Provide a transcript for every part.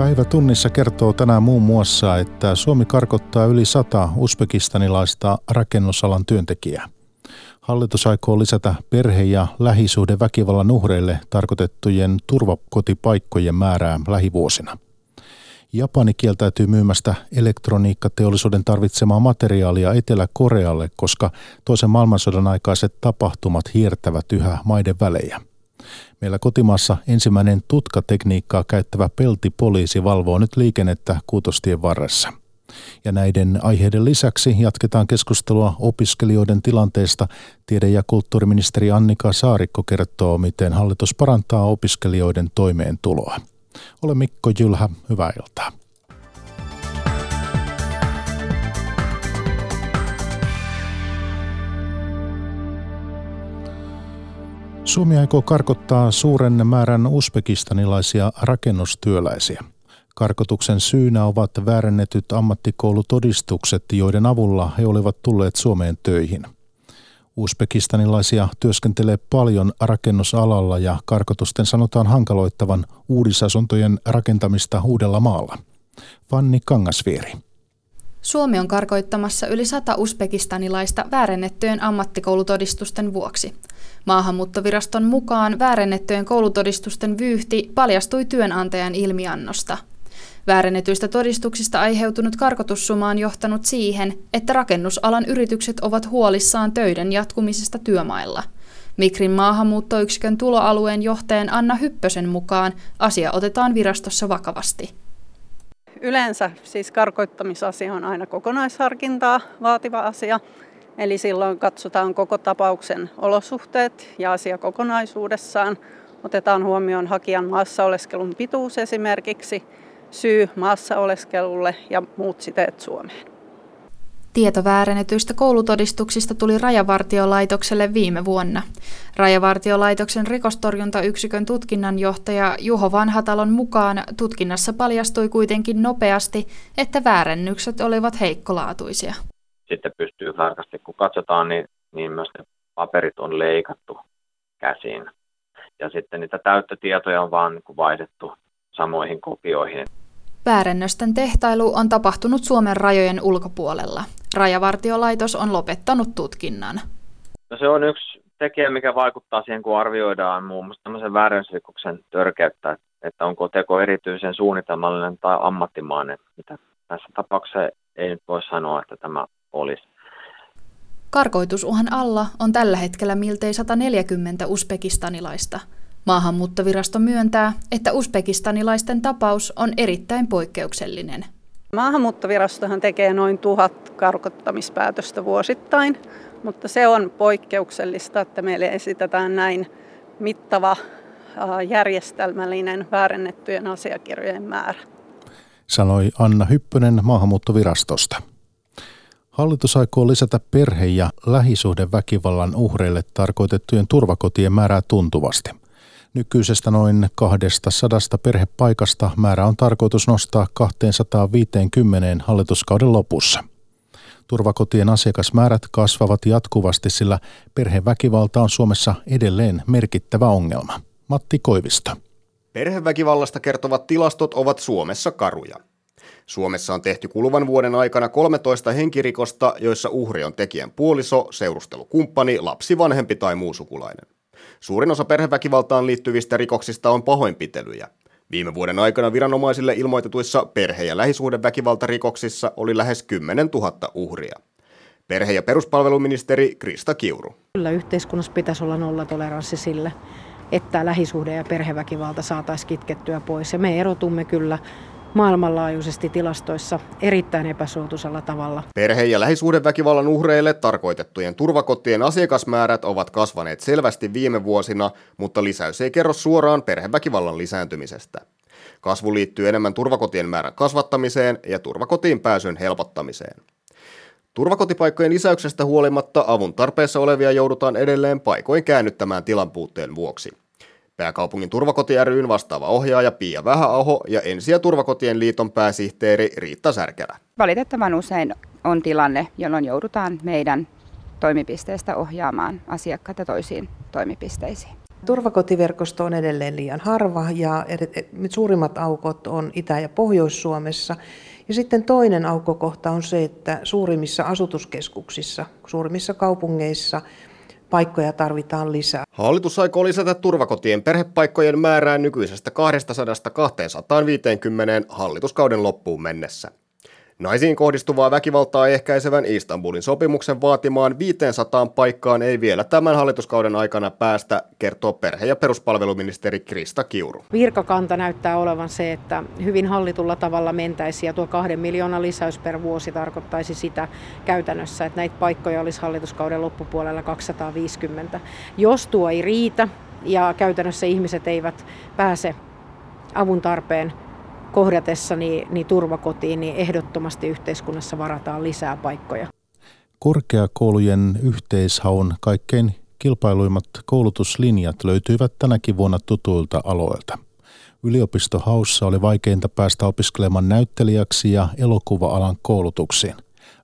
Päivä tunnissa kertoo tänään muun muassa, että Suomi karkottaa yli sata uzbekistanilaista rakennusalan työntekijää. Hallitus aikoo lisätä perhe- ja lähisuhdeväkivallan uhreille tarkoitettujen turvakotipaikkojen määrää lähivuosina. Japani kieltäytyy myymästä elektroniikkateollisuuden tarvitsemaa materiaalia Etelä-Korealle, koska toisen maailmansodan aikaiset tapahtumat hiertävät yhä maiden välejä. Meillä kotimaassa ensimmäinen tutkatekniikkaa käyttävä peltipoliisi valvoo nyt liikennettä Kuutostien varressa. Ja näiden aiheiden lisäksi jatketaan keskustelua opiskelijoiden tilanteesta. Tiede- ja kulttuuriministeri Annika Saarikko kertoo, miten hallitus parantaa opiskelijoiden toimeentuloa. Ole Mikko Jylhä, hyvää iltaa. Suomi aikoo karkottaa suuren määrän uzbekistanilaisia rakennustyöläisiä. Karkotuksen syynä ovat väärennetyt ammattikoulutodistukset, joiden avulla he olivat tulleet Suomeen töihin. Uzbekistanilaisia työskentelee paljon rakennusalalla ja karkotusten sanotaan hankaloittavan uudisasuntojen rakentamista uudella maalla. Fanni Kangasvieri. Suomi on karkoittamassa yli sata uzbekistanilaista väärennettyjen ammattikoulutodistusten vuoksi. Maahanmuuttoviraston mukaan väärennettyjen koulutodistusten vyyhti paljastui työnantajan ilmiannosta. Väärennetyistä todistuksista aiheutunut karkotussuma on johtanut siihen, että rakennusalan yritykset ovat huolissaan töiden jatkumisesta työmailla. Mikrin maahanmuuttoyksikön tuloalueen johtajan Anna Hyppösen mukaan asia otetaan virastossa vakavasti. Yleensä siis karkoittamisasia on aina kokonaisharkintaa vaativa asia, eli silloin katsotaan koko tapauksen olosuhteet ja asia kokonaisuudessaan. Otetaan huomioon hakijan maassa oleskelun pituus esimerkiksi, syy maassa oleskelulle ja muut siteet Suomeen. Tieto väärennetyistä koulutodistuksista tuli Rajavartiolaitokselle viime vuonna. Rajavartiolaitoksen rikostorjuntayksikön tutkinnanjohtaja Juho Vanhatalon mukaan tutkinnassa paljastui kuitenkin nopeasti, että väärennykset olivat heikkolaatuisia. Sitten pystyy tarkasti, kun katsotaan, niin, niin myös ne paperit on leikattu käsiin. Ja sitten niitä täyttötietoja on vaan niin vaihdettu samoihin kopioihin. Väärennösten tehtailu on tapahtunut Suomen rajojen ulkopuolella. Rajavartiolaitos on lopettanut tutkinnan. No se on yksi tekijä, mikä vaikuttaa siihen, kun arvioidaan muun muassa tämmöisen väärennysrikoksen törkeyttä, että onko teko erityisen suunnitelmallinen tai ammattimainen, mitä tässä tapauksessa ei nyt voi sanoa, että tämä olisi. Karkoitusuhan alla on tällä hetkellä miltei 140 uspekistanilaista – Maahanmuuttovirasto myöntää, että uzbekistanilaisten tapaus on erittäin poikkeuksellinen. Maahanmuuttovirastohan tekee noin tuhat karkottamispäätöstä vuosittain, mutta se on poikkeuksellista, että meille esitetään näin mittava järjestelmällinen väärennettyjen asiakirjojen määrä. Sanoi Anna Hyppönen maahanmuuttovirastosta. Hallitus aikoo lisätä perhe- ja lähisuhdeväkivallan uhreille tarkoitettujen turvakotien määrää tuntuvasti. Nykyisestä noin 200 perhepaikasta määrä on tarkoitus nostaa 250 hallituskauden lopussa. Turvakotien asiakasmäärät kasvavat jatkuvasti, sillä perheväkivalta on Suomessa edelleen merkittävä ongelma. Matti Koivisto. Perheväkivallasta kertovat tilastot ovat Suomessa karuja. Suomessa on tehty kuluvan vuoden aikana 13 henkirikosta, joissa uhri on tekijän puoliso, seurustelukumppani, lapsi, vanhempi tai muu sukulainen. Suurin osa perheväkivaltaan liittyvistä rikoksista on pahoinpitelyjä. Viime vuoden aikana viranomaisille ilmoitetuissa perhe- ja lähisuhdeväkivaltarikoksissa oli lähes 10 000 uhria. Perhe- ja peruspalveluministeri Krista Kiuru. Kyllä yhteiskunnassa pitäisi olla nollatoleranssi sille, että lähisuhde- ja perheväkivalta saataisiin kitkettyä pois. Ja me erotumme kyllä maailmanlaajuisesti tilastoissa erittäin epäsuotuisella tavalla. Perhe- ja lähisuhdeväkivallan uhreille tarkoitettujen turvakotien asiakasmäärät ovat kasvaneet selvästi viime vuosina, mutta lisäys ei kerro suoraan perheväkivallan lisääntymisestä. Kasvu liittyy enemmän turvakotien määrän kasvattamiseen ja turvakotiin pääsyn helpottamiseen. Turvakotipaikkojen lisäyksestä huolimatta avun tarpeessa olevia joudutaan edelleen paikoin käännyttämään tilan puutteen vuoksi. Pääkaupungin turvakoti ryn vastaava ohjaaja Pia Vähäaho ja Ensi- ja turvakotien liiton pääsihteeri Riitta Särkälä. Valitettavan usein on tilanne, jolloin joudutaan meidän toimipisteestä ohjaamaan asiakkaita toisiin toimipisteisiin. Turvakotiverkosto on edelleen liian harva ja suurimmat aukot on Itä- ja Pohjois-Suomessa. Ja sitten toinen aukkokohta on se, että suurimmissa asutuskeskuksissa, suurimmissa kaupungeissa paikkoja tarvitaan lisää. Hallitus aikoo lisätä turvakotien perhepaikkojen määrää nykyisestä 200-250 hallituskauden loppuun mennessä. Naisiin kohdistuvaa väkivaltaa ehkäisevän Istanbulin sopimuksen vaatimaan 500 paikkaan ei vielä tämän hallituskauden aikana päästä, kertoo perhe- ja peruspalveluministeri Krista Kiuru. Virkakanta näyttää olevan se, että hyvin hallitulla tavalla mentäisi ja tuo kahden miljoonan lisäys per vuosi tarkoittaisi sitä käytännössä, että näitä paikkoja olisi hallituskauden loppupuolella 250. Jos tuo ei riitä ja käytännössä ihmiset eivät pääse avun tarpeen kohdatessa niin, niin turvakotiin, niin ehdottomasti yhteiskunnassa varataan lisää paikkoja. Korkeakoulujen yhteishaun kaikkein kilpailuimmat koulutuslinjat löytyivät tänäkin vuonna tutuilta aloilta. Yliopistohaussa oli vaikeinta päästä opiskelemaan näyttelijäksi ja elokuva-alan koulutuksiin.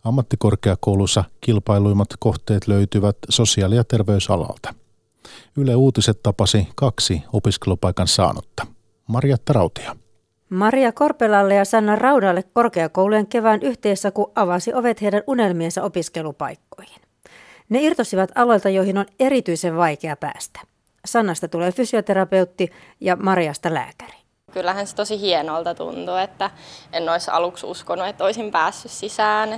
Ammattikorkeakoulussa kilpailuimmat kohteet löytyvät sosiaali- ja terveysalalta. Yle Uutiset tapasi kaksi opiskelupaikan saanutta. Marjatta Rautia. Maria Korpelalle ja Sanna Raudalle korkeakoulujen kevään yhteissaku avasi ovet heidän unelmiensa opiskelupaikkoihin. Ne irtosivat aloilta, joihin on erityisen vaikea päästä. Sannasta tulee fysioterapeutti ja Mariasta lääkäri. Kyllähän se tosi hienolta tuntuu, että en olisi aluksi uskonut, että olisin päässyt sisään.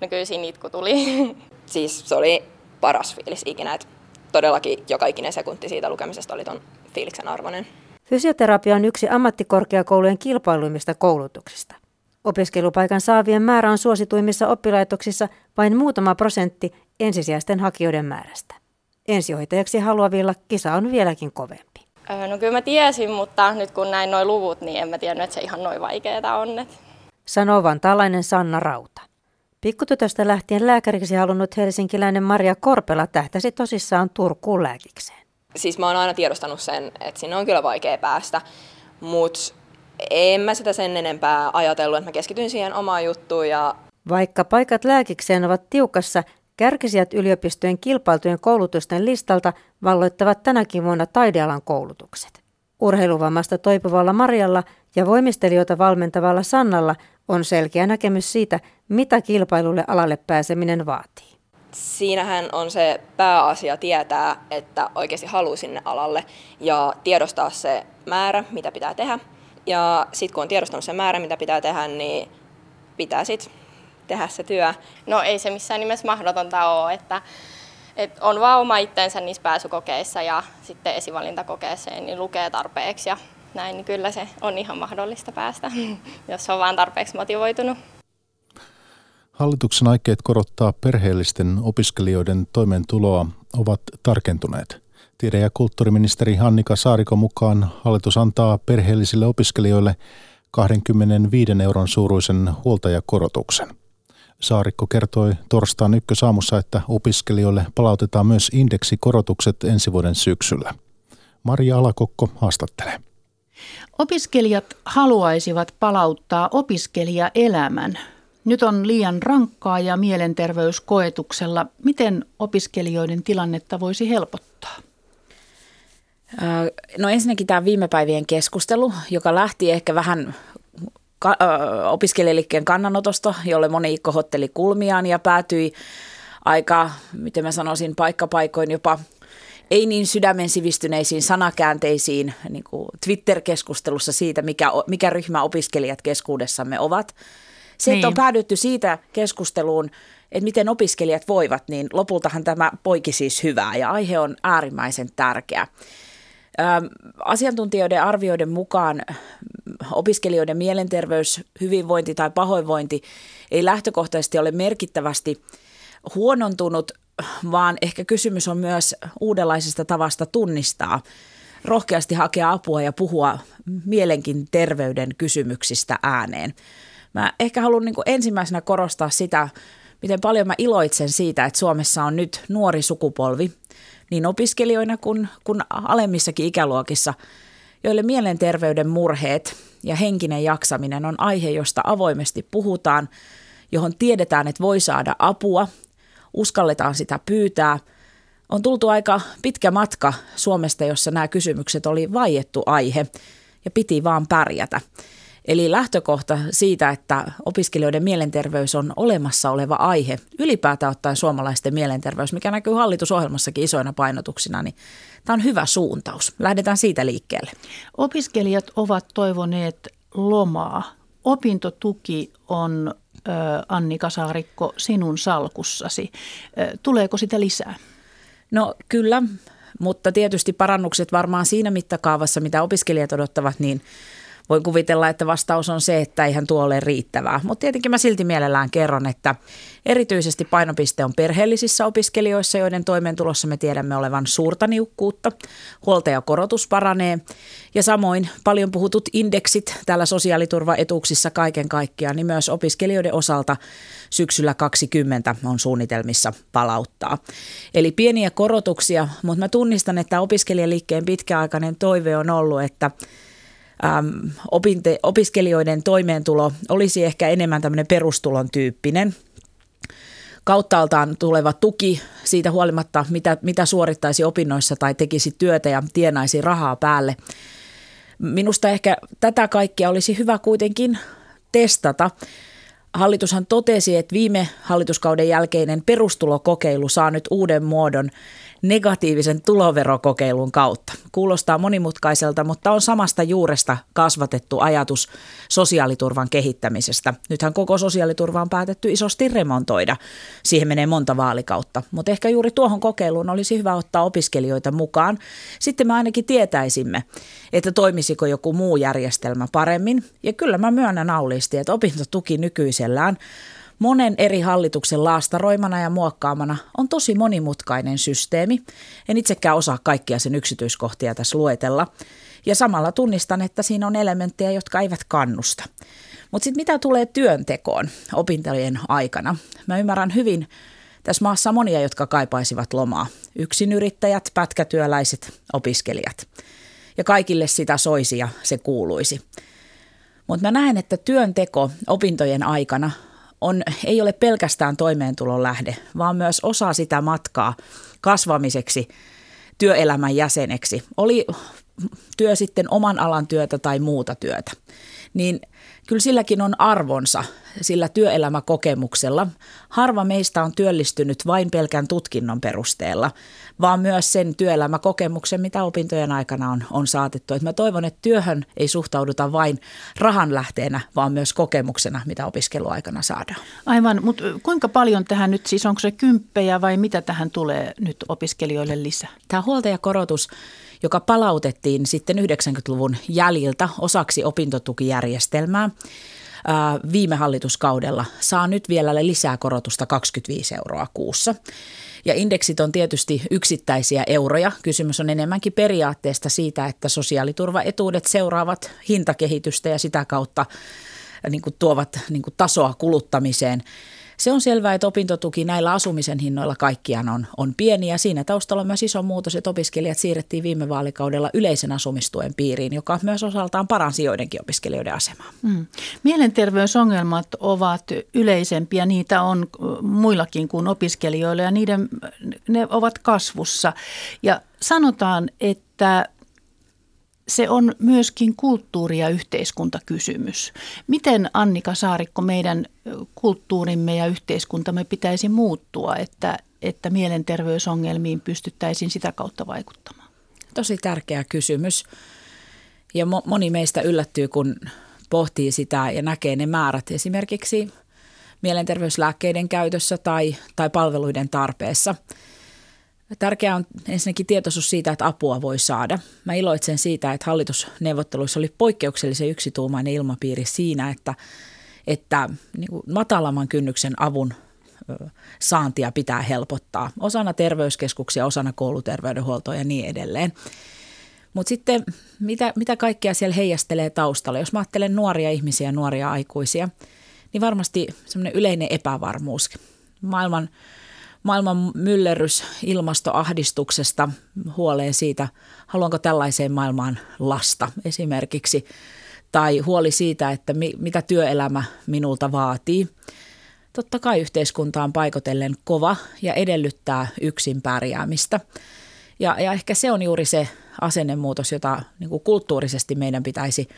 No kyllä siinä itku tuli. Siis se oli paras fiilis ikinä, että todellakin joka ikinen sekunti siitä lukemisesta oli ton fiiliksen arvoinen. Fysioterapia on yksi ammattikorkeakoulujen kilpailuimmista koulutuksista. Opiskelupaikan saavien määrä on suosituimmissa oppilaitoksissa vain muutama prosentti ensisijaisten hakijoiden määrästä. Ensihoitajaksi haluavilla kisa on vieläkin kovempi. No kyllä mä tiesin, mutta nyt kun näin noin luvut, niin en mä tiennyt, että se ihan noin vaikeaa on. Sanoo vantaalainen Sanna Rauta. Pikkutytöstä lähtien lääkäriksi halunnut helsinkiläinen Maria Korpela tähtäsi tosissaan Turkuun lääkikseen siis mä oon aina tiedostanut sen, että sinne on kyllä vaikea päästä, mutta en mä sitä sen enempää ajatellut, että mä keskityin siihen omaan juttuun. Ja... Vaikka paikat lääkikseen ovat tiukassa, kärkisijät yliopistojen kilpailtujen koulutusten listalta valloittavat tänäkin vuonna taidealan koulutukset. Urheiluvammasta toipuvalla Marjalla ja voimistelijoita valmentavalla Sannalla on selkeä näkemys siitä, mitä kilpailulle alalle pääseminen vaatii siinähän on se pääasia tietää, että oikeasti haluaa sinne alalle ja tiedostaa se määrä, mitä pitää tehdä. Ja sitten kun on tiedostanut se määrä, mitä pitää tehdä, niin pitää sitten tehdä se työ. No ei se missään nimessä mahdotonta ole, että, että on vaan oma itsensä niissä pääsykokeissa ja sitten esivalintakokeessa niin lukee tarpeeksi ja näin, niin kyllä se on ihan mahdollista päästä, jos on vaan tarpeeksi motivoitunut. Hallituksen aikeet korottaa perheellisten opiskelijoiden toimeentuloa ovat tarkentuneet. Tiede- ja kulttuuriministeri Hannika Saariko mukaan hallitus antaa perheellisille opiskelijoille 25 euron suuruisen huoltajakorotuksen. Saarikko kertoi torstain ykkösaamussa, että opiskelijoille palautetaan myös indeksikorotukset ensi vuoden syksyllä. Maria Alakokko haastattelee. Opiskelijat haluaisivat palauttaa opiskelijaelämän nyt on liian rankkaa ja mielenterveyskoetuksella. Miten opiskelijoiden tilannetta voisi helpottaa? No ensinnäkin tämä viime päivien keskustelu, joka lähti ehkä vähän ka- opiskelijaliikkeen kannanotosta, jolle moni kohotteli kulmiaan ja päätyi aika, miten mä sanoisin, paikkapaikoin jopa ei niin sydämen sivistyneisiin sanakäänteisiin niin kuin Twitter-keskustelussa siitä, mikä, mikä ryhmä opiskelijat keskuudessamme ovat – se, niin. että on päädytty siitä keskusteluun, että miten opiskelijat voivat, niin lopultahan tämä poiki siis hyvää ja aihe on äärimmäisen tärkeä. asiantuntijoiden arvioiden mukaan opiskelijoiden mielenterveys, hyvinvointi tai pahoinvointi ei lähtökohtaisesti ole merkittävästi huonontunut, vaan ehkä kysymys on myös uudenlaisesta tavasta tunnistaa, rohkeasti hakea apua ja puhua mielenkin terveyden kysymyksistä ääneen. Mä ehkä haluan niin ensimmäisenä korostaa sitä, miten paljon mä iloitsen siitä, että Suomessa on nyt nuori sukupolvi, niin opiskelijoina kuin, kuin alemmissakin ikäluokissa, joille mielenterveyden murheet ja henkinen jaksaminen on aihe, josta avoimesti puhutaan, johon tiedetään, että voi saada apua, uskalletaan sitä pyytää, On tultu aika pitkä matka Suomesta, jossa nämä kysymykset oli vaiettu aihe ja piti vaan pärjätä. Eli lähtökohta siitä, että opiskelijoiden mielenterveys on olemassa oleva aihe, ylipäätään ottaen suomalaisten mielenterveys, mikä näkyy hallitusohjelmassakin isoina painotuksina, niin tämä on hyvä suuntaus. Lähdetään siitä liikkeelle. Opiskelijat ovat toivoneet lomaa. Opintotuki on, Annika Saarikko, sinun salkussasi. Tuleeko sitä lisää? No kyllä, mutta tietysti parannukset varmaan siinä mittakaavassa, mitä opiskelijat odottavat, niin voin kuvitella, että vastaus on se, että eihän tuo ole riittävää. Mutta tietenkin mä silti mielellään kerron, että erityisesti painopiste on perheellisissä opiskelijoissa, joiden toimeentulossa me tiedämme olevan suurta niukkuutta. Huoltajakorotus paranee ja samoin paljon puhutut indeksit täällä sosiaaliturvaetuuksissa kaiken kaikkiaan, niin myös opiskelijoiden osalta syksyllä 20 on suunnitelmissa palauttaa. Eli pieniä korotuksia, mutta mä tunnistan, että opiskelijaliikkeen pitkäaikainen toive on ollut, että äm, opinte, opiskelijoiden toimeentulo olisi ehkä enemmän tämmöinen perustulon tyyppinen. Kauttaaltaan tuleva tuki siitä huolimatta, mitä, mitä suorittaisi opinnoissa tai tekisi työtä ja tienaisi rahaa päälle. Minusta ehkä tätä kaikkea olisi hyvä kuitenkin testata. Hallitushan totesi, että viime hallituskauden jälkeinen perustulokokeilu saa nyt uuden muodon negatiivisen tuloverokokeilun kautta. Kuulostaa monimutkaiselta, mutta on samasta juuresta kasvatettu ajatus sosiaaliturvan kehittämisestä. Nythän koko sosiaaliturva on päätetty isosti remontoida. Siihen menee monta vaalikautta, mutta ehkä juuri tuohon kokeiluun olisi hyvä ottaa opiskelijoita mukaan. Sitten me ainakin tietäisimme, että toimisiko joku muu järjestelmä paremmin. Ja kyllä mä myönnän auliisti, että opintotuki nykyisellään monen eri hallituksen laastaroimana ja muokkaamana on tosi monimutkainen systeemi. En itsekään osaa kaikkia sen yksityiskohtia tässä luetella. Ja samalla tunnistan, että siinä on elementtejä, jotka eivät kannusta. Mutta sitten mitä tulee työntekoon opintojen aikana? Mä ymmärrän hyvin tässä maassa monia, jotka kaipaisivat lomaa. Yksinyrittäjät, pätkätyöläiset, opiskelijat. Ja kaikille sitä soisi ja se kuuluisi. Mutta mä näen, että työnteko opintojen aikana on, ei ole pelkästään toimeentulon lähde, vaan myös osa sitä matkaa kasvamiseksi työelämän jäseneksi. Oli työ sitten oman alan työtä tai muuta työtä. Niin kyllä silläkin on arvonsa sillä työelämäkokemuksella. Harva meistä on työllistynyt vain pelkän tutkinnon perusteella, vaan myös sen työelämäkokemuksen, mitä opintojen aikana on, on saatettu. Et mä toivon, että työhön ei suhtauduta vain rahan lähteenä, vaan myös kokemuksena, mitä opiskeluaikana saadaan. Aivan, mutta kuinka paljon tähän nyt siis, onko se kymppejä vai mitä tähän tulee nyt opiskelijoille lisää? Tämä huoltajakorotus joka palautettiin sitten 90-luvun jäljiltä osaksi opintotukijärjestelmää viime hallituskaudella, saa nyt vielä lisää korotusta 25 euroa kuussa. Ja indeksit on tietysti yksittäisiä euroja. Kysymys on enemmänkin periaatteesta siitä, että sosiaaliturvaetuudet seuraavat hintakehitystä ja sitä kautta niin kuin tuovat niin kuin tasoa kuluttamiseen. Se on selvää, että opintotuki näillä asumisen hinnoilla kaikkiaan on, on pieni ja siinä taustalla on myös iso muutos, että opiskelijat siirrettiin viime vaalikaudella yleisen asumistuen piiriin, joka myös osaltaan paransi joidenkin opiskelijoiden asemaa. Mm. Mielenterveysongelmat ovat yleisempiä, niitä on muillakin kuin opiskelijoilla ja niiden, ne ovat kasvussa. Ja sanotaan, että se on myöskin kulttuuri- ja yhteiskuntakysymys. Miten Annika Saarikko meidän kulttuurimme ja yhteiskuntamme pitäisi muuttua, että, että mielenterveysongelmiin pystyttäisiin sitä kautta vaikuttamaan? Tosi tärkeä kysymys. Ja moni meistä yllättyy, kun pohtii sitä ja näkee ne määrät esimerkiksi mielenterveyslääkkeiden käytössä tai, tai palveluiden tarpeessa – Tärkeää on ensinnäkin tietoisuus siitä, että apua voi saada. Mä iloitsen siitä, että hallitusneuvotteluissa oli poikkeuksellisen yksituumainen ilmapiiri siinä, että, että niin kuin matalamman kynnyksen avun saantia pitää helpottaa osana terveyskeskuksia, osana kouluterveydenhuoltoa ja niin edelleen. Mutta sitten mitä, mitä kaikkea siellä heijastelee taustalla? Jos mä ajattelen nuoria ihmisiä, nuoria aikuisia, niin varmasti semmoinen yleinen epävarmuus. Maailman maailman myllerrys ilmastoahdistuksesta huoleen siitä, haluanko tällaiseen maailmaan lasta esimerkiksi, tai huoli siitä, että mi, mitä työelämä minulta vaatii. totta kai yhteiskunta on paikotellen kova ja edellyttää yksin pärjäämistä. Ja, ja ehkä se on juuri se asennemuutos, jota niin kuin kulttuurisesti meidän pitäisi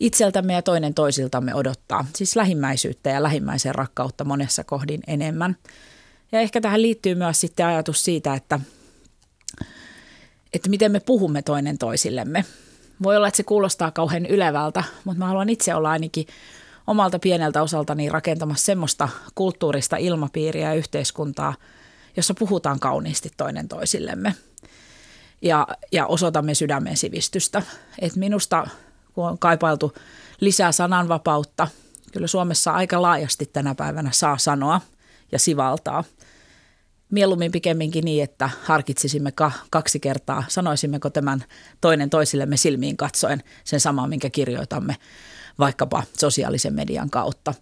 itseltämme ja toinen toisiltamme odottaa. Siis lähimmäisyyttä ja lähimmäisen rakkautta monessa kohdin enemmän. Ja ehkä tähän liittyy myös sitten ajatus siitä, että, että miten me puhumme toinen toisillemme. Voi olla, että se kuulostaa kauhean ylevältä, mutta mä haluan itse olla ainakin omalta pieneltä osaltani rakentamassa semmoista kulttuurista ilmapiiriä ja yhteiskuntaa, jossa puhutaan kauniisti toinen toisillemme ja, ja osoitamme sydämen sivistystä. Et minusta, kun on kaipailtu lisää sananvapautta, kyllä Suomessa aika laajasti tänä päivänä saa sanoa ja sivaltaa. Mieluummin pikemminkin niin, että harkitsisimme kaksi kertaa, sanoisimmeko tämän toinen toisillemme silmiin katsoen sen samaa, minkä kirjoitamme vaikkapa sosiaalisen median kautta.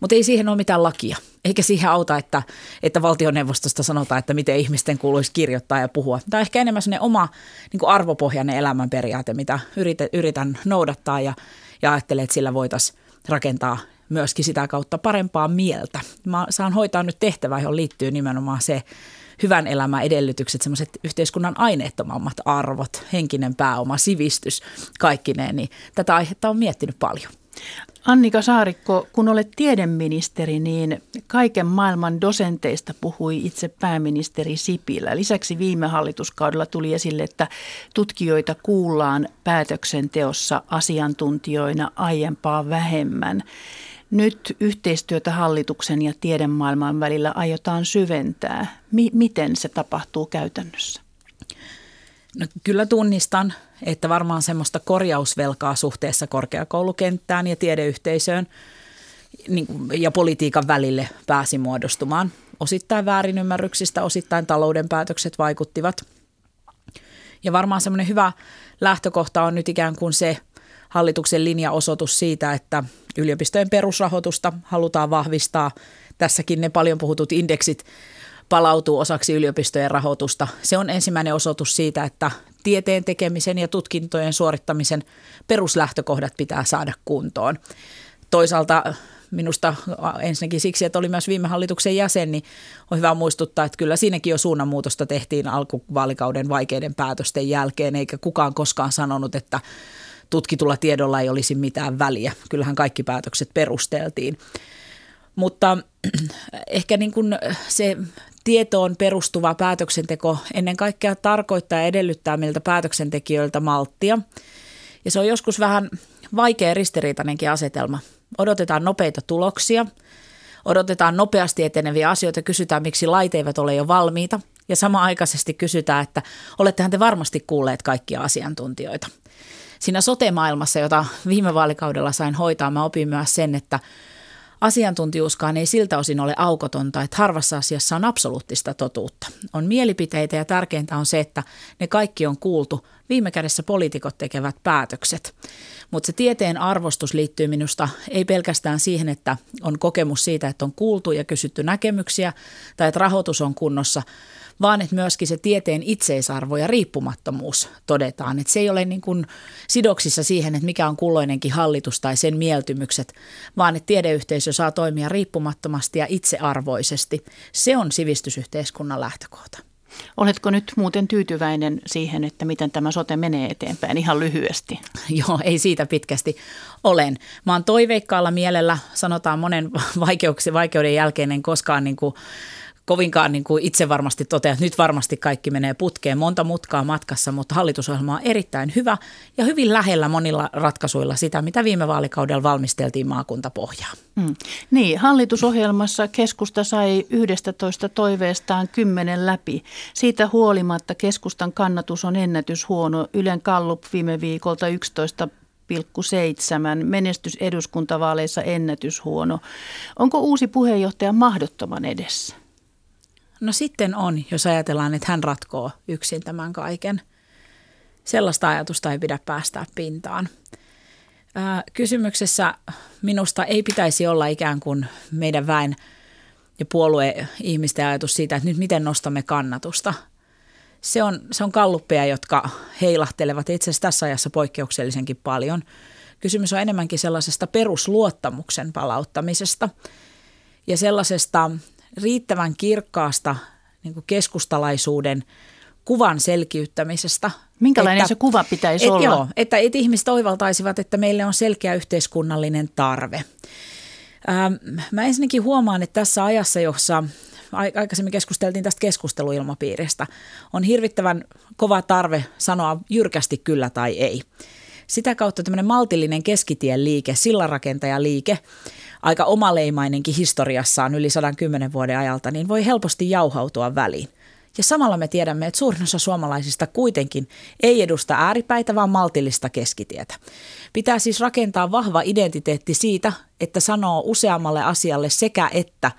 Mutta ei siihen ole mitään lakia, eikä siihen auta, että, että valtioneuvostosta sanotaan, että miten ihmisten kuuluisi kirjoittaa ja puhua. Tämä on ehkä enemmän sellainen oma niin arvopohjainen elämänperiaate, mitä yritän, yritän noudattaa ja, ja ajattelen, että sillä voitaisiin rakentaa myöskin sitä kautta parempaa mieltä. Mä saan hoitaa nyt tehtävää, johon liittyy nimenomaan se hyvän elämän edellytykset, semmoiset yhteiskunnan aineettomammat arvot, henkinen pääoma, sivistys, kaikkineen, niin tätä aihetta on miettinyt paljon. Annika Saarikko, kun olet tiedeministeri, niin kaiken maailman dosenteista puhui itse pääministeri Sipilä. Lisäksi viime hallituskaudella tuli esille, että tutkijoita kuullaan päätöksenteossa asiantuntijoina aiempaa vähemmän. Nyt yhteistyötä hallituksen ja tiedemaailman välillä aiotaan syventää. M- miten se tapahtuu käytännössä? No, kyllä tunnistan, että varmaan semmoista korjausvelkaa suhteessa korkeakoulukenttään ja tiedeyhteisöön niin ja politiikan välille pääsi muodostumaan. Osittain väärinymmärryksistä, osittain talouden päätökset vaikuttivat. Ja varmaan semmoinen hyvä lähtökohta on nyt ikään kuin se hallituksen linjaosoitus siitä, että yliopistojen perusrahoitusta halutaan vahvistaa. Tässäkin ne paljon puhutut indeksit palautuu osaksi yliopistojen rahoitusta. Se on ensimmäinen osoitus siitä, että tieteen tekemisen ja tutkintojen suorittamisen peruslähtökohdat pitää saada kuntoon. Toisaalta minusta ensinnäkin siksi, että oli myös viime hallituksen jäsen, niin on hyvä muistuttaa, että kyllä siinäkin jo suunnanmuutosta tehtiin alkuvaalikauden vaikeiden päätösten jälkeen, eikä kukaan koskaan sanonut, että tutkitulla tiedolla ei olisi mitään väliä. Kyllähän kaikki päätökset perusteltiin. Mutta ehkä niin kuin se tietoon perustuva päätöksenteko ennen kaikkea tarkoittaa ja edellyttää meiltä päätöksentekijöiltä malttia. Ja se on joskus vähän vaikea ristiriitainenkin asetelma. Odotetaan nopeita tuloksia, odotetaan nopeasti eteneviä asioita, kysytään miksi lait eivät ole jo valmiita ja samaaikaisesti kysytään, että olettehan te varmasti kuulleet kaikkia asiantuntijoita. Siinä sote-maailmassa, jota viime vaalikaudella sain hoitaa, mä opin myös sen, että Asiantuntijuuskaan ei siltä osin ole aukotonta, että harvassa asiassa on absoluuttista totuutta. On mielipiteitä ja tärkeintä on se, että ne kaikki on kuultu. Viime kädessä poliitikot tekevät päätökset. Mutta se tieteen arvostus liittyy minusta ei pelkästään siihen, että on kokemus siitä, että on kuultu ja kysytty näkemyksiä tai että rahoitus on kunnossa, vaan että myöskin se tieteen itseisarvo ja riippumattomuus todetaan. Että se ei ole niin kuin sidoksissa siihen, että mikä on kulloinenkin hallitus tai sen mieltymykset, vaan että tiedeyhteisö saa toimia riippumattomasti ja itsearvoisesti. Se on sivistysyhteiskunnan lähtökohta. Oletko nyt muuten tyytyväinen siihen, että miten tämä sote menee eteenpäin ihan lyhyesti? Joo, ei siitä pitkästi olen. Mä oon toiveikkaalla mielellä, sanotaan monen vaikeuden jälkeen en koskaan niin kuin kovinkaan niin kuin itse varmasti totea, että nyt varmasti kaikki menee putkeen, monta mutkaa matkassa, mutta hallitusohjelma on erittäin hyvä ja hyvin lähellä monilla ratkaisuilla sitä, mitä viime vaalikaudella valmisteltiin maakuntapohjaa. Hmm. Niin, hallitusohjelmassa keskusta sai 11 toiveestaan kymmenen läpi. Siitä huolimatta keskustan kannatus on ennätyshuono. Ylen Kallup viime viikolta 11 7, menestys eduskuntavaaleissa ennätyshuono. Onko uusi puheenjohtaja mahdottoman edessä? No sitten on, jos ajatellaan, että hän ratkoo yksin tämän kaiken. Sellaista ajatusta ei pidä päästää pintaan. Kysymyksessä minusta ei pitäisi olla ikään kuin meidän väen ja puolue-ihmisten ajatus siitä, että nyt miten nostamme kannatusta. Se on, se on kalluppeja, jotka heilahtelevat itse asiassa tässä ajassa poikkeuksellisenkin paljon. Kysymys on enemmänkin sellaisesta perusluottamuksen palauttamisesta – ja sellaisesta riittävän kirkkaasta niin kuin keskustalaisuuden kuvan selkiyttämisestä. Minkälainen että, se kuva pitäisi et, olla? Joo, että, että ihmiset oivaltaisivat, että meille on selkeä yhteiskunnallinen tarve. Ähm, mä ensinnäkin huomaan, että tässä ajassa, jossa aikaisemmin keskusteltiin tästä keskusteluilmapiiristä, on hirvittävän kova tarve sanoa jyrkästi kyllä tai ei. Sitä kautta tämmöinen maltillinen keskitien liike, sillanrakentajaliike, aika omaleimainenkin historiassaan yli 110 vuoden ajalta, niin voi helposti jauhautua väliin. Ja samalla me tiedämme, että suurin osa suomalaisista kuitenkin ei edusta ääripäitä, vaan maltillista keskitietä. Pitää siis rakentaa vahva identiteetti siitä, että sanoo useammalle asialle sekä että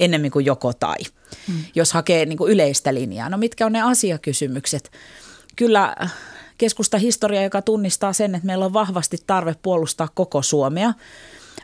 ennemmin kuin joko tai, hmm. jos hakee niin kuin yleistä linjaa. No mitkä on ne asiakysymykset? Kyllä keskusta historia, joka tunnistaa sen, että meillä on vahvasti tarve puolustaa koko Suomea –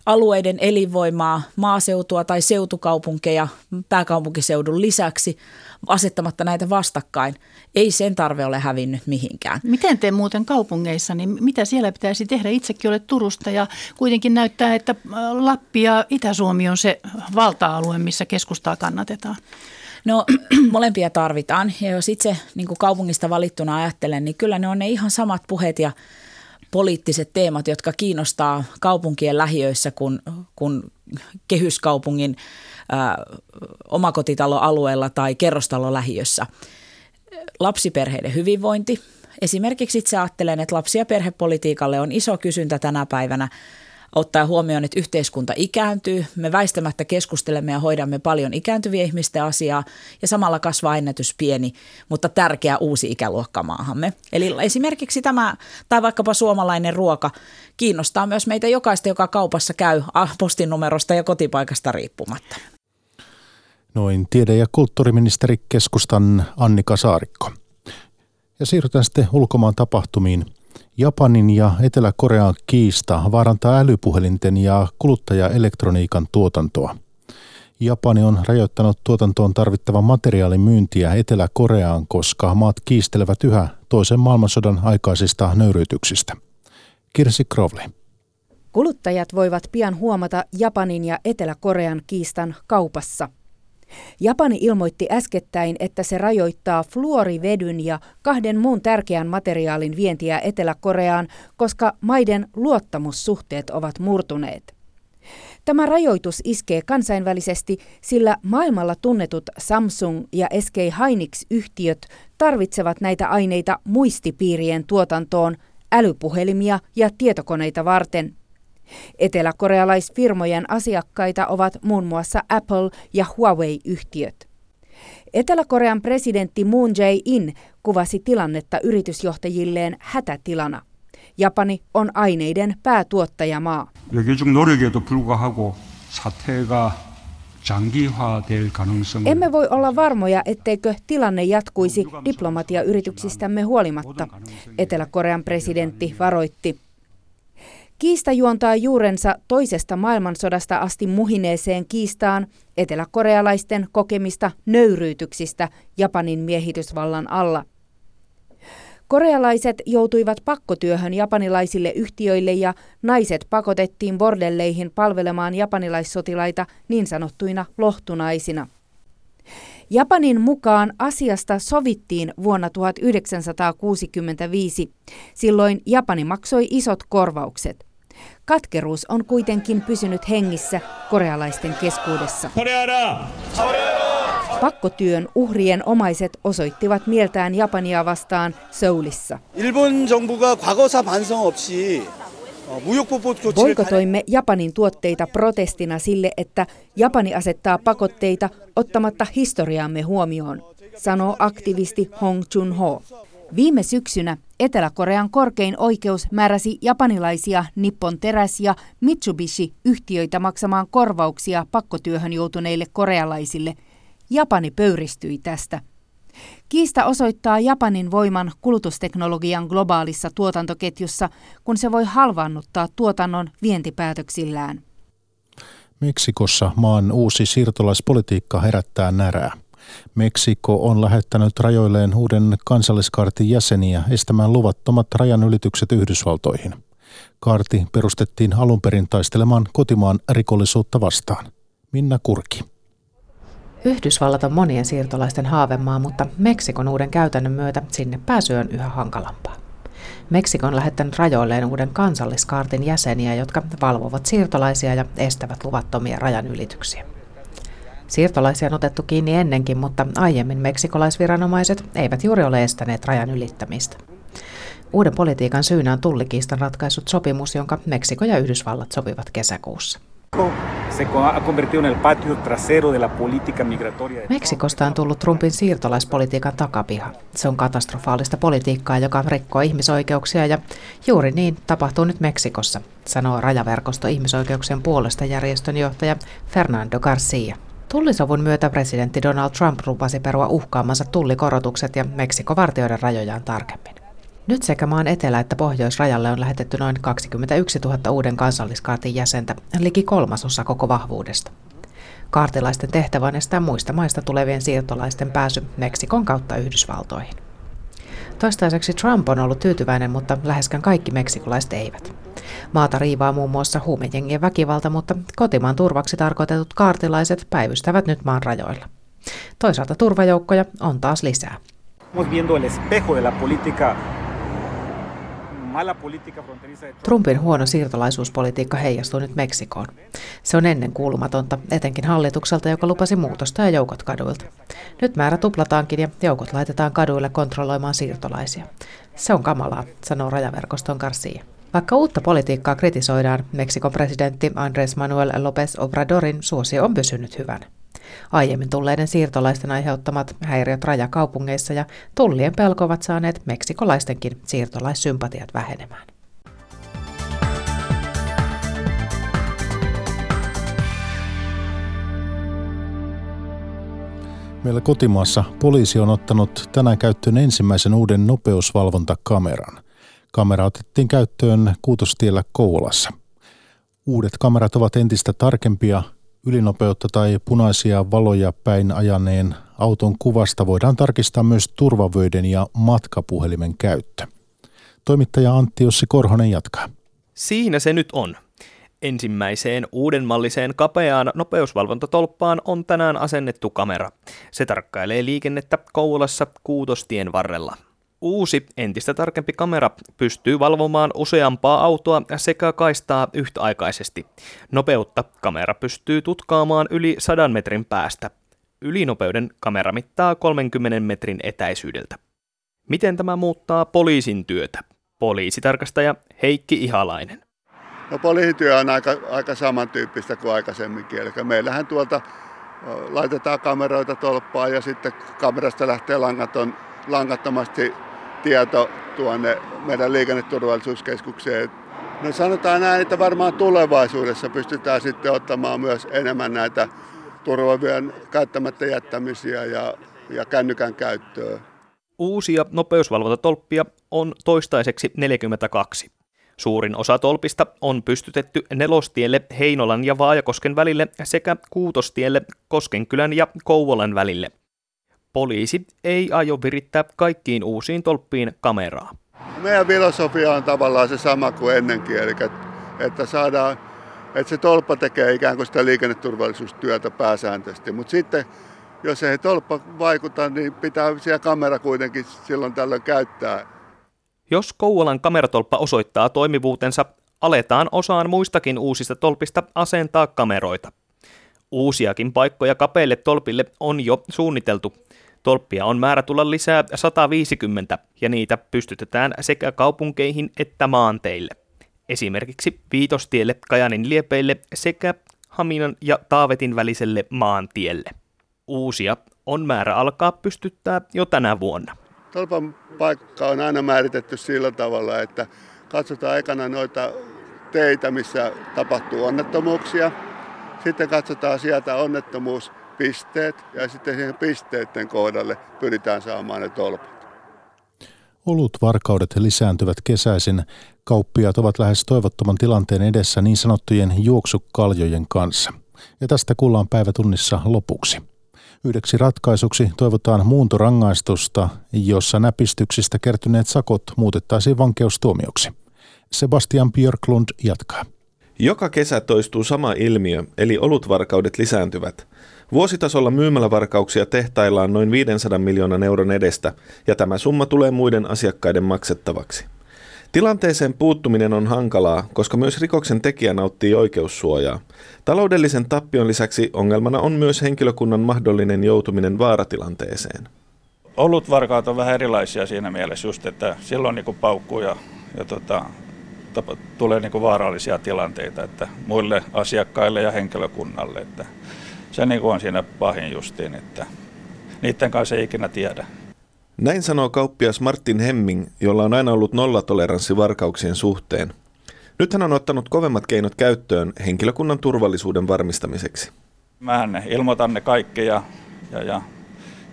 alueiden elinvoimaa, maaseutua tai seutukaupunkeja pääkaupunkiseudun lisäksi asettamatta näitä vastakkain. Ei sen tarve ole hävinnyt mihinkään. Miten te muuten kaupungeissa, niin mitä siellä pitäisi tehdä? Itsekin olet Turusta ja kuitenkin näyttää, että Lappi ja Itä-Suomi on se valta-alue, missä keskustaa kannatetaan. No molempia tarvitaan ja jos itse niin kuin kaupungista valittuna ajattelen, niin kyllä ne on ne ihan samat puheet ja poliittiset teemat, jotka kiinnostaa kaupunkien lähiöissä kuin, kuin kehyskaupungin ä, omakotitaloalueella tai kerrostalolähiössä. Lapsiperheiden hyvinvointi. Esimerkiksi itse ajattelen, että lapsi- ja perhepolitiikalle on iso kysyntä tänä päivänä – ottaa huomioon, että yhteiskunta ikääntyy. Me väistämättä keskustelemme ja hoidamme paljon ikääntyviä ihmisten asiaa ja samalla kasvaa ennätys pieni, mutta tärkeä uusi ikäluokka maahamme. Eli esimerkiksi tämä tai vaikkapa suomalainen ruoka kiinnostaa myös meitä jokaista, joka kaupassa käy postinumerosta ja kotipaikasta riippumatta. Noin tiede- ja kulttuuriministeri keskustan Annika Saarikko. Ja siirrytään sitten ulkomaan tapahtumiin – Japanin ja Etelä-Korean kiista vaarantaa älypuhelinten ja kuluttajaelektroniikan tuotantoa. Japani on rajoittanut tuotantoon tarvittavan materiaalin myyntiä Etelä-Koreaan, koska maat kiistelevät yhä toisen maailmansodan aikaisista nöyryytyksistä. Kirsi Krovli. Kuluttajat voivat pian huomata Japanin ja Etelä-Korean kiistan kaupassa – Japani ilmoitti äskettäin, että se rajoittaa fluorivedyn ja kahden muun tärkeän materiaalin vientiä Etelä-Koreaan, koska maiden luottamussuhteet ovat murtuneet. Tämä rajoitus iskee kansainvälisesti, sillä maailmalla tunnetut Samsung ja SK Hynix-yhtiöt tarvitsevat näitä aineita muistipiirien tuotantoon, älypuhelimia ja tietokoneita varten – Eteläkorealaisfirmojen asiakkaita ovat muun muassa Apple ja Huawei-yhtiöt. Etelä-Korean presidentti Moon Jae-in kuvasi tilannetta yritysjohtajilleen hätätilana. Japani on aineiden päätuottajamaa. Emme voi olla varmoja, etteikö tilanne jatkuisi diplomatiayrityksistämme huolimatta, Etelä-Korean presidentti varoitti. Kiista juontaa juurensa toisesta maailmansodasta asti muhineeseen kiistaan eteläkorealaisten kokemista nöyryytyksistä Japanin miehitysvallan alla. Korealaiset joutuivat pakkotyöhön japanilaisille yhtiöille ja naiset pakotettiin bordelleihin palvelemaan japanilaissotilaita niin sanottuina lohtunaisina. Japanin mukaan asiasta sovittiin vuonna 1965. Silloin Japani maksoi isot korvaukset. Katkeruus on kuitenkin pysynyt hengissä korealaisten keskuudessa. Pakkotyön uhrien omaiset osoittivat mieltään Japania vastaan Seulissa. Boikotoimme Japanin tuotteita protestina sille, että Japani asettaa pakotteita ottamatta historiaamme huomioon, sanoo aktivisti Hong Chun-ho. Viime syksynä Etelä-Korean korkein oikeus määräsi japanilaisia Nippon Teräs- ja Mitsubishi-yhtiöitä maksamaan korvauksia pakkotyöhön joutuneille korealaisille. Japani pöyristyi tästä. Kiista osoittaa Japanin voiman kulutusteknologian globaalissa tuotantoketjussa, kun se voi halvannuttaa tuotannon vientipäätöksillään. Meksikossa maan uusi siirtolaispolitiikka herättää närää. Meksiko on lähettänyt rajoilleen uuden kansalliskaartin jäseniä estämään luvattomat rajanylitykset Yhdysvaltoihin. Kaarti perustettiin alun perin taistelemaan kotimaan rikollisuutta vastaan. Minna Kurki. Yhdysvallat on monien siirtolaisten haavemaa, mutta Meksikon uuden käytännön myötä sinne pääsy on yhä hankalampaa. Meksiko on lähettänyt rajoilleen uuden kansalliskaartin jäseniä, jotka valvovat siirtolaisia ja estävät luvattomia rajanylityksiä. Siirtolaisia on otettu kiinni ennenkin, mutta aiemmin meksikolaisviranomaiset eivät juuri ole estäneet rajan ylittämistä. Uuden politiikan syynä on tullikiistan ratkaisut sopimus, jonka Meksiko ja Yhdysvallat sopivat kesäkuussa. Meksikosta on tullut Trumpin siirtolaispolitiikan takapiha. Se on katastrofaalista politiikkaa, joka rikkoo ihmisoikeuksia ja juuri niin tapahtuu nyt Meksikossa, sanoo rajaverkosto ihmisoikeuksien puolesta järjestön johtaja Fernando Garcia. Tullisovun myötä presidentti Donald Trump lupasi perua uhkaamansa tullikorotukset ja Meksiko vartioida rajojaan tarkemmin. Nyt sekä maan etelä- että pohjoisrajalle on lähetetty noin 21 000 uuden kansalliskaartin jäsentä, liki kolmasosa koko vahvuudesta. Kaartilaisten tehtävä on estää muista maista tulevien siirtolaisten pääsy Meksikon kautta Yhdysvaltoihin. Toistaiseksi Trump on ollut tyytyväinen, mutta läheskään kaikki meksikolaiset eivät. Maata riivaa muun muassa huumejengien väkivalta, mutta kotimaan turvaksi tarkoitetut kaartilaiset päivystävät nyt maan rajoilla. Toisaalta turvajoukkoja on taas lisää. Trumpin huono siirtolaisuuspolitiikka heijastuu nyt Meksikoon. Se on ennen kuulumatonta, etenkin hallitukselta, joka lupasi muutosta ja joukot kaduilta. Nyt määrä tuplataankin ja joukot laitetaan kaduille kontrolloimaan siirtolaisia. Se on kamalaa, sanoo rajaverkoston Garcia. Vaikka uutta politiikkaa kritisoidaan, Meksikon presidentti Andrés Manuel López Obradorin suosio on pysynyt hyvän. Aiemmin tulleiden siirtolaisten aiheuttamat häiriöt rajakaupungeissa ja tullien pelko ovat saaneet meksikolaistenkin siirtolaissympatiat vähenemään. Meillä kotimaassa poliisi on ottanut tänään käyttöön ensimmäisen uuden nopeusvalvontakameran. Kamera otettiin käyttöön Kuutostiellä Kouvolassa. Uudet kamerat ovat entistä tarkempia Ylinopeutta tai punaisia valoja päin ajaneen auton kuvasta voidaan tarkistaa myös turvavöiden ja matkapuhelimen käyttö. Toimittaja Antti Ossi Korhonen jatkaa. Siinä se nyt on. Ensimmäiseen uudenmalliseen kapeaan nopeusvalvontatolppaan on tänään asennettu kamera. Se tarkkailee liikennettä Kouvolassa Kuutostien varrella. Uusi, entistä tarkempi kamera pystyy valvomaan useampaa autoa sekä kaistaa yhtäaikaisesti. Nopeutta kamera pystyy tutkaamaan yli 100 metrin päästä. Ylinopeuden kamera mittaa 30 metrin etäisyydeltä. Miten tämä muuttaa poliisin työtä? Poliisitarkastaja Heikki Ihalainen. No poliisityö on aika, aika samantyyppistä kuin aikaisemminkin. Eli meillähän tuolta laitetaan kameroita tolppaan ja sitten kamerasta lähtee langaton, langattomasti tieto tuonne meidän liikenneturvallisuuskeskukseen. No sanotaan näin, että varmaan tulevaisuudessa pystytään sitten ottamaan myös enemmän näitä turvavien käyttämättä jättämisiä ja, ja kännykän käyttöä. Uusia nopeusvalvontatolppia on toistaiseksi 42. Suurin osa tolpista on pystytetty nelostielle Heinolan ja Vaajakosken välille sekä kuutostielle Koskenkylän ja Kouvolan välille – poliisi ei aio virittää kaikkiin uusiin tolppiin kameraa. Meidän filosofia on tavallaan se sama kuin ennenkin, eli että saadaan, että se tolppa tekee ikään kuin sitä liikenneturvallisuustyötä pääsääntöisesti, mutta sitten jos ei tolppa vaikuta, niin pitää siellä kamera kuitenkin silloin tällöin käyttää. Jos Kouvolan kameratolppa osoittaa toimivuutensa, aletaan osaan muistakin uusista tolpista asentaa kameroita. Uusiakin paikkoja kapeille tolpille on jo suunniteltu. Tolppia on määrä tulla lisää 150 ja niitä pystytetään sekä kaupunkeihin että maanteille. Esimerkiksi Viitostielle, Kajanin liepeille sekä Haminan ja Taavetin väliselle maantielle. Uusia on määrä alkaa pystyttää jo tänä vuonna. Tolpan paikka on aina määritetty sillä tavalla, että katsotaan ekana noita teitä, missä tapahtuu onnettomuuksia. Sitten katsotaan sieltä onnettomuus pisteet ja sitten siihen pisteiden kohdalle pyritään saamaan ne tolpat. Olutvarkaudet lisääntyvät kesäisin. Kauppiaat ovat lähes toivottoman tilanteen edessä niin sanottujen juoksukaljojen kanssa. Ja tästä kuullaan päivätunnissa lopuksi. Yhdeksi ratkaisuksi toivotaan muuntorangaistusta, jossa näpistyksistä kertyneet sakot muutettaisiin vankeustuomioksi. Sebastian Björklund jatkaa. Joka kesä toistuu sama ilmiö, eli olutvarkaudet lisääntyvät. Vuositasolla myymälävarkauksia tehtaillaan noin 500 miljoonan euron edestä, ja tämä summa tulee muiden asiakkaiden maksettavaksi. Tilanteeseen puuttuminen on hankalaa, koska myös rikoksen tekijä nauttii oikeussuojaa. Taloudellisen tappion lisäksi ongelmana on myös henkilökunnan mahdollinen joutuminen vaaratilanteeseen. Olutvarkaat on vähän erilaisia siinä mielessä just, että silloin niin paukkuu ja, ja tota, tulee niin vaarallisia tilanteita että muille asiakkaille ja henkilökunnalle. Että se niin kuin on siinä pahin justiin, että niiden kanssa ei ikinä tiedä. Näin sanoo kauppias Martin Hemming, jolla on aina ollut nollatoleranssi varkauksien suhteen. Nyt hän on ottanut kovemmat keinot käyttöön henkilökunnan turvallisuuden varmistamiseksi. Mä ilmoitan ne kaikki ja, ja, ja,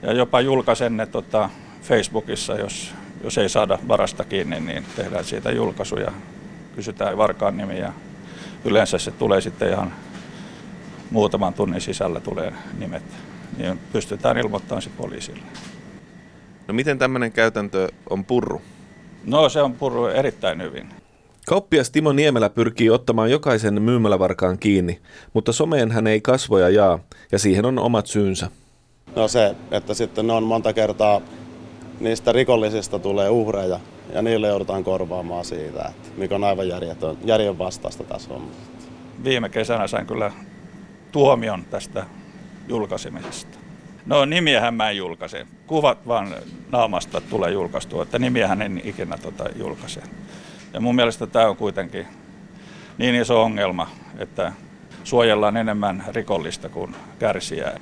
ja jopa julkaisen ne tota, Facebookissa, jos, jos ei saada varasta kiinni, niin tehdään siitä julkaisuja kysytään varkaan nimi ja yleensä se tulee sitten ihan muutaman tunnin sisällä tulee nimet, niin pystytään ilmoittamaan se poliisille. No miten tämmöinen käytäntö on purru? No se on purru erittäin hyvin. Kauppias Timo Niemelä pyrkii ottamaan jokaisen myymälävarkaan kiinni, mutta someen hän ei kasvoja jaa, ja siihen on omat syynsä. No se, että sitten ne on monta kertaa niistä rikollisista tulee uhreja, ja niille joudutaan korvaamaan siitä, että mikä on aivan järjetön, järjen vastaista tässä on. Viime kesänä sain kyllä tuomion tästä julkaisemisesta. No nimiähän mä en julkaise. Kuvat vaan naamasta tulee julkaistua, että nimiähän en ikinä tota julkaise. Ja mun mielestä tämä on kuitenkin niin iso ongelma, että suojellaan enemmän rikollista kuin kärsijää.